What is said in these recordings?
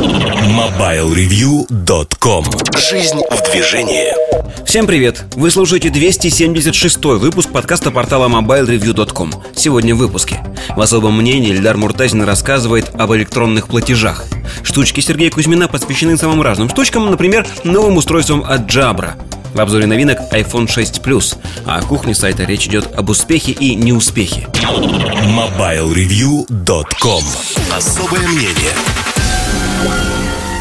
MobileReview.com Жизнь в движении. Всем привет! Вы слушаете 276 выпуск подкаста портала MobileReview.com Сегодня в выпуске. В особом мнении Эльдар Муртазин рассказывает об электронных платежах. Штучки Сергея Кузьмина посвящены самым разным штучкам Например, новым устройствам от Jabra. В обзоре новинок iPhone 6 Plus, а о кухне сайта речь идет об успехе и неуспехе. MobileReview.com Особое мнение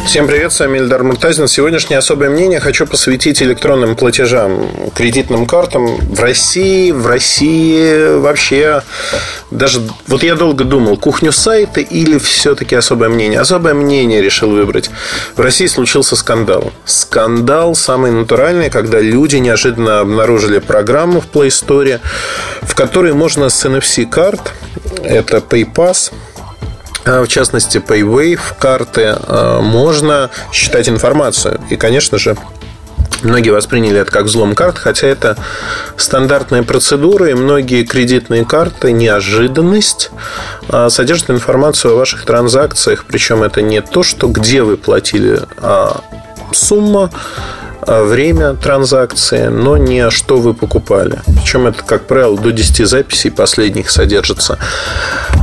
Всем привет, с вами Ильдар Муртазин. Сегодняшнее особое мнение хочу посвятить электронным платежам, кредитным картам в России, в России вообще. Даже вот я долго думал, кухню сайта или все-таки особое мнение. Особое мнение решил выбрать. В России случился скандал. Скандал самый натуральный, когда люди неожиданно обнаружили программу в Play Store, в которой можно с NFC-карт, это PayPass, в частности Paywave, карты, а, можно считать информацию. И, конечно же, Многие восприняли это как взлом карт, хотя это стандартная процедура, и многие кредитные карты, неожиданность, а, содержат информацию о ваших транзакциях, причем это не то, что где вы платили, а сумма, а, время транзакции, но не что вы покупали. Причем это, как правило, до 10 записей последних содержится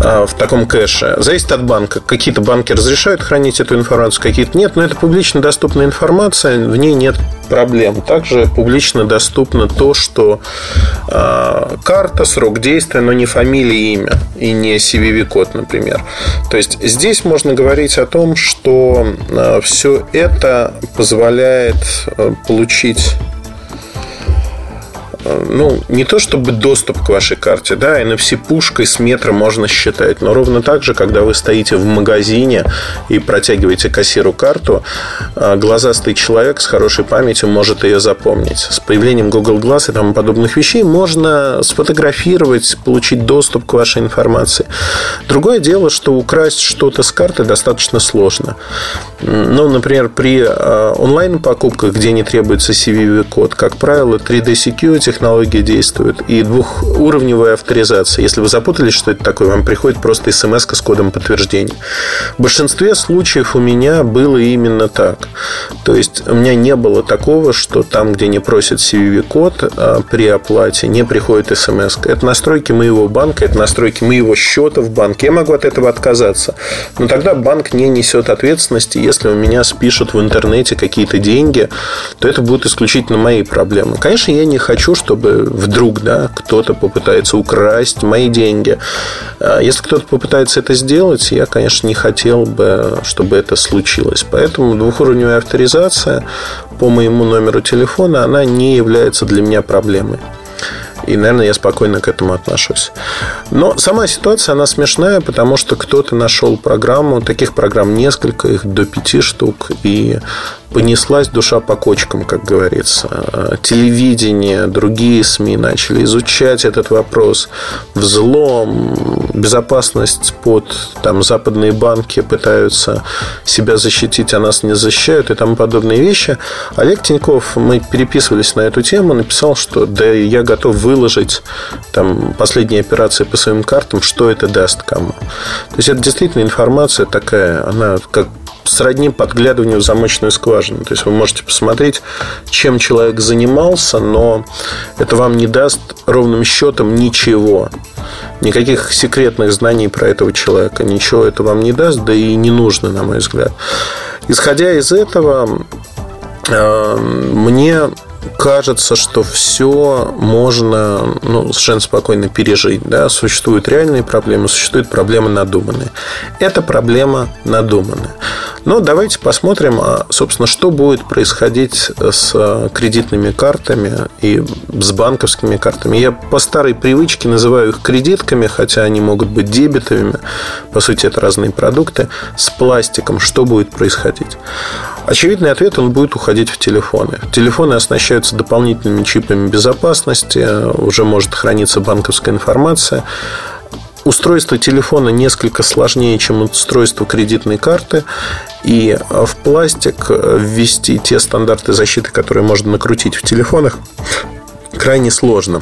а, в таком кэше. Зависит от банка. Какие-то банки разрешают хранить эту информацию, какие-то нет, но это публично доступная информация, в ней нет проблем. Также публично доступно то, что э, карта, срок действия, но не фамилия и имя, и не CVV-код, например. То есть здесь можно говорить о том, что э, все это позволяет э, получить ну, не то чтобы доступ к вашей карте, да, NFC-пушкой с метра можно считать, но ровно так же, когда вы стоите в магазине и протягиваете кассиру карту, а, глазастый человек с хорошей памятью может ее запомнить. С появлением Google Glass и тому подобных вещей можно сфотографировать, получить доступ к вашей информации. Другое дело, что украсть что-то с карты достаточно сложно. Ну, например, при а, онлайн-покупках, где не требуется CVV-код, как правило, 3D Security технология действует. И двухуровневая авторизация. Если вы запутались, что это такое, вам приходит просто смс с кодом подтверждения. В большинстве случаев у меня было именно так. То есть у меня не было такого, что там, где не просят CVV-код а при оплате, не приходит смс. Это настройки моего банка, это настройки моего счета в банке. Я могу от этого отказаться. Но тогда банк не несет ответственности. Если у меня спишут в интернете какие-то деньги, то это будет исключительно мои проблемы. Конечно, я не хочу, чтобы вдруг да, кто-то попытается украсть мои деньги. А если кто-то попытается это сделать, я, конечно, не хотел бы, чтобы это случилось. Поэтому двухуровневая авторизация по моему номеру телефона, она не является для меня проблемой. И, наверное, я спокойно к этому отношусь. Но сама ситуация, она смешная, потому что кто-то нашел программу, таких программ несколько, их до пяти штук, и понеслась душа по кочкам, как говорится. Телевидение, другие СМИ начали изучать этот вопрос. Взлом, безопасность под там, западные банки пытаются себя защитить, а нас не защищают и тому подобные вещи. Олег Тиньков, мы переписывались на эту тему, написал, что да, я готов выложить там, последние операции по своим картам, что это даст кому. То есть это действительно информация такая, она как сродни подглядыванию в замочную скважину. То есть вы можете посмотреть, чем человек занимался, но это вам не даст ровным счетом ничего. Никаких секретных знаний про этого человека. Ничего это вам не даст, да и не нужно, на мой взгляд. Исходя из этого, э, мне кажется, что все можно ну, совершенно спокойно пережить. Да? Существуют реальные проблемы, существуют проблемы надуманные. Это проблема надуманная. Но давайте посмотрим, а, собственно, что будет происходить с кредитными картами и с банковскими картами. Я по старой привычке называю их кредитками, хотя они могут быть дебетовыми. По сути, это разные продукты. С пластиком что будет происходить? Очевидный ответ, он будет уходить в телефоны. Телефоны оснащаются дополнительными чипами безопасности, уже может храниться банковская информация. Устройство телефона несколько сложнее, чем устройство кредитной карты. И в пластик ввести те стандарты защиты, которые можно накрутить в телефонах, крайне сложно.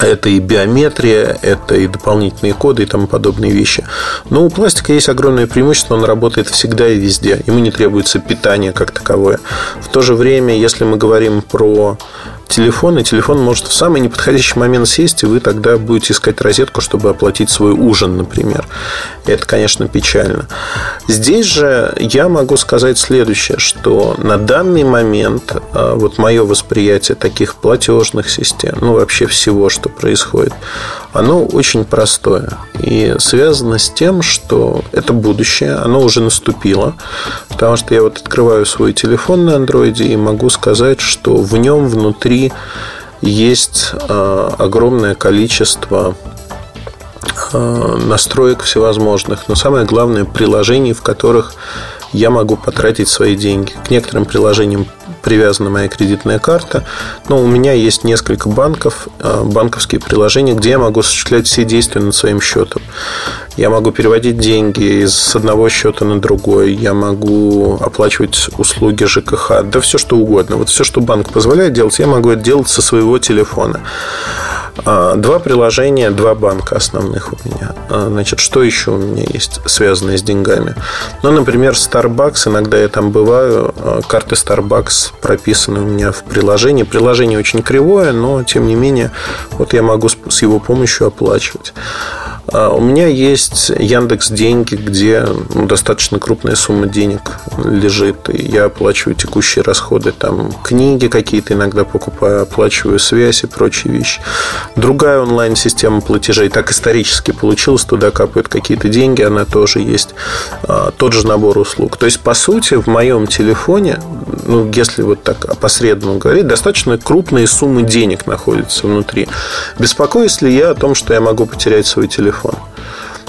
Это и биометрия, это и дополнительные коды и тому подобные вещи. Но у пластика есть огромное преимущество, он работает всегда и везде. Ему не требуется питание как таковое. В то же время, если мы говорим про телефон, и телефон может в самый неподходящий момент сесть, и вы тогда будете искать розетку, чтобы оплатить свой ужин, например. Это, конечно, печально. Здесь же я могу сказать следующее, что на данный момент а, вот мое восприятие таких платежных систем, ну вообще всего, что происходит, оно очень простое. И связано с тем, что это будущее, оно уже наступило. Потому что я вот открываю свой телефон на андроиде и могу сказать, что в нем внутри есть а, огромное количество а, настроек всевозможных, но самое главное приложений, в которых я могу потратить свои деньги. К некоторым приложениям привязана моя кредитная карта, но у меня есть несколько банков, а, банковские приложения, где я могу осуществлять все действия над своим счетом. Я могу переводить деньги из одного счета на другой, я могу оплачивать услуги ЖКХ, да все что угодно. Вот все, что банк позволяет делать, я могу это делать со своего телефона. А, два приложения, два банка основных у меня. А, значит, что еще у меня есть, связанное с деньгами? Ну, например, Starbucks. Иногда я там бываю. А, карты Starbucks прописаны у меня в приложении. Приложение очень кривое, но, тем не менее, вот я могу с его помощью оплачивать. А, у меня есть Яндекс Деньги, где ну, достаточно крупная сумма денег лежит. И я оплачиваю текущие расходы, там книги какие-то иногда покупаю, оплачиваю связь и прочие вещи. Другая онлайн-система платежей так исторически получилось, туда капают какие-то деньги, она тоже есть. А, тот же набор услуг. То есть, по сути, в моем телефоне, ну, если вот так опосредованно говорить, достаточно крупные суммы денег находятся внутри. Беспокоюсь ли я о том, что я могу потерять свой телефон? Телефон.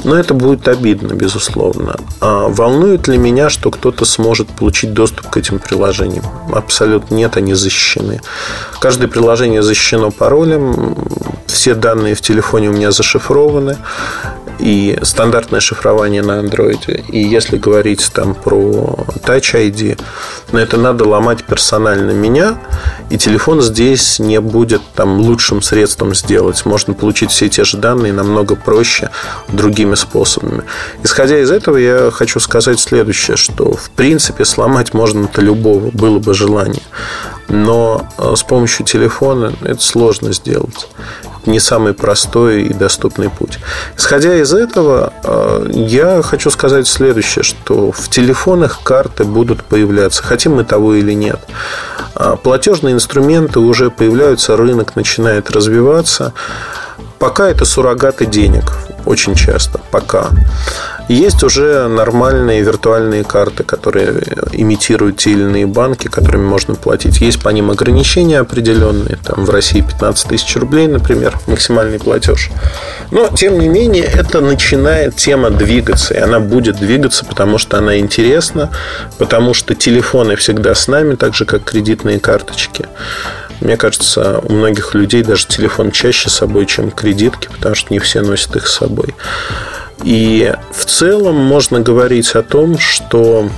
Но это будет обидно, безусловно. А волнует ли меня, что кто-то сможет получить доступ к этим приложениям? Абсолютно нет, они защищены. Каждое приложение защищено паролем, все данные в телефоне у меня зашифрованы и стандартное шифрование на андроиде. И если говорить там про Touch ID, но это надо ломать персонально меня, и телефон здесь не будет там лучшим средством сделать. Можно получить все те же данные намного проще другими способами. Исходя из этого, я хочу сказать следующее, что в принципе сломать можно это любого, было бы желание. Но э, с помощью телефона это сложно сделать не самый простой и доступный путь. Исходя из этого, э, я хочу сказать следующее, что в телефонах карты будут появляться, хотим мы того или нет. А платежные инструменты уже появляются, рынок начинает развиваться. Пока это суррогаты денег, очень часто, пока. Есть уже нормальные виртуальные карты, которые имитируют те или иные банки, которыми можно платить. Есть по ним ограничения определенные. Там в России 15 тысяч рублей, например, максимальный платеж. Но, тем не менее, это начинает тема двигаться. И она будет двигаться, потому что она интересна, потому что телефоны всегда с нами, так же, как кредитные карточки. Мне кажется, у многих людей даже телефон чаще с собой, чем кредитки, потому что не все носят их с собой. И в целом можно говорить о том, что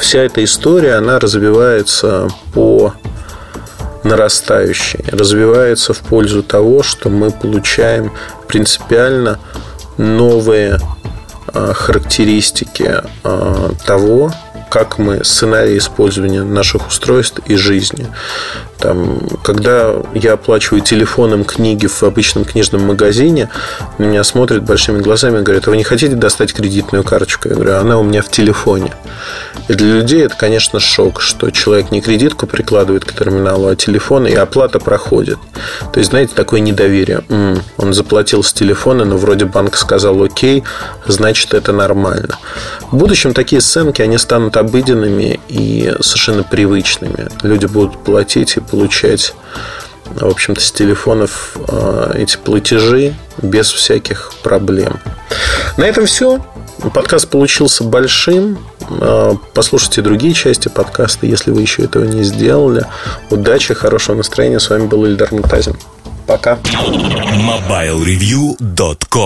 вся эта история, она развивается по нарастающей, развивается в пользу того, что мы получаем принципиально новые а, характеристики а, того, как мы сценарий использования наших устройств и жизни. Там, когда я оплачиваю телефоном книги в обычном книжном магазине, меня смотрят большими глазами и говорят, вы не хотите достать кредитную карточку? Я говорю, она у меня в телефоне. И для людей это, конечно, шок, что человек не кредитку прикладывает к терминалу, а телефон, и оплата проходит. То есть, знаете, такое недоверие. М-м, он заплатил с телефона, но вроде банк сказал окей, значит, это нормально. В будущем такие сценки, они станут обыденными и совершенно привычными. Люди будут платить и получать в общем-то, с телефонов а, эти платежи без всяких проблем. На этом все. Подкаст получился большим. А, послушайте другие части подкаста, если вы еще этого не сделали. Удачи, хорошего настроения. С вами был Ильдар Мутазин. Пока. MobileReview.com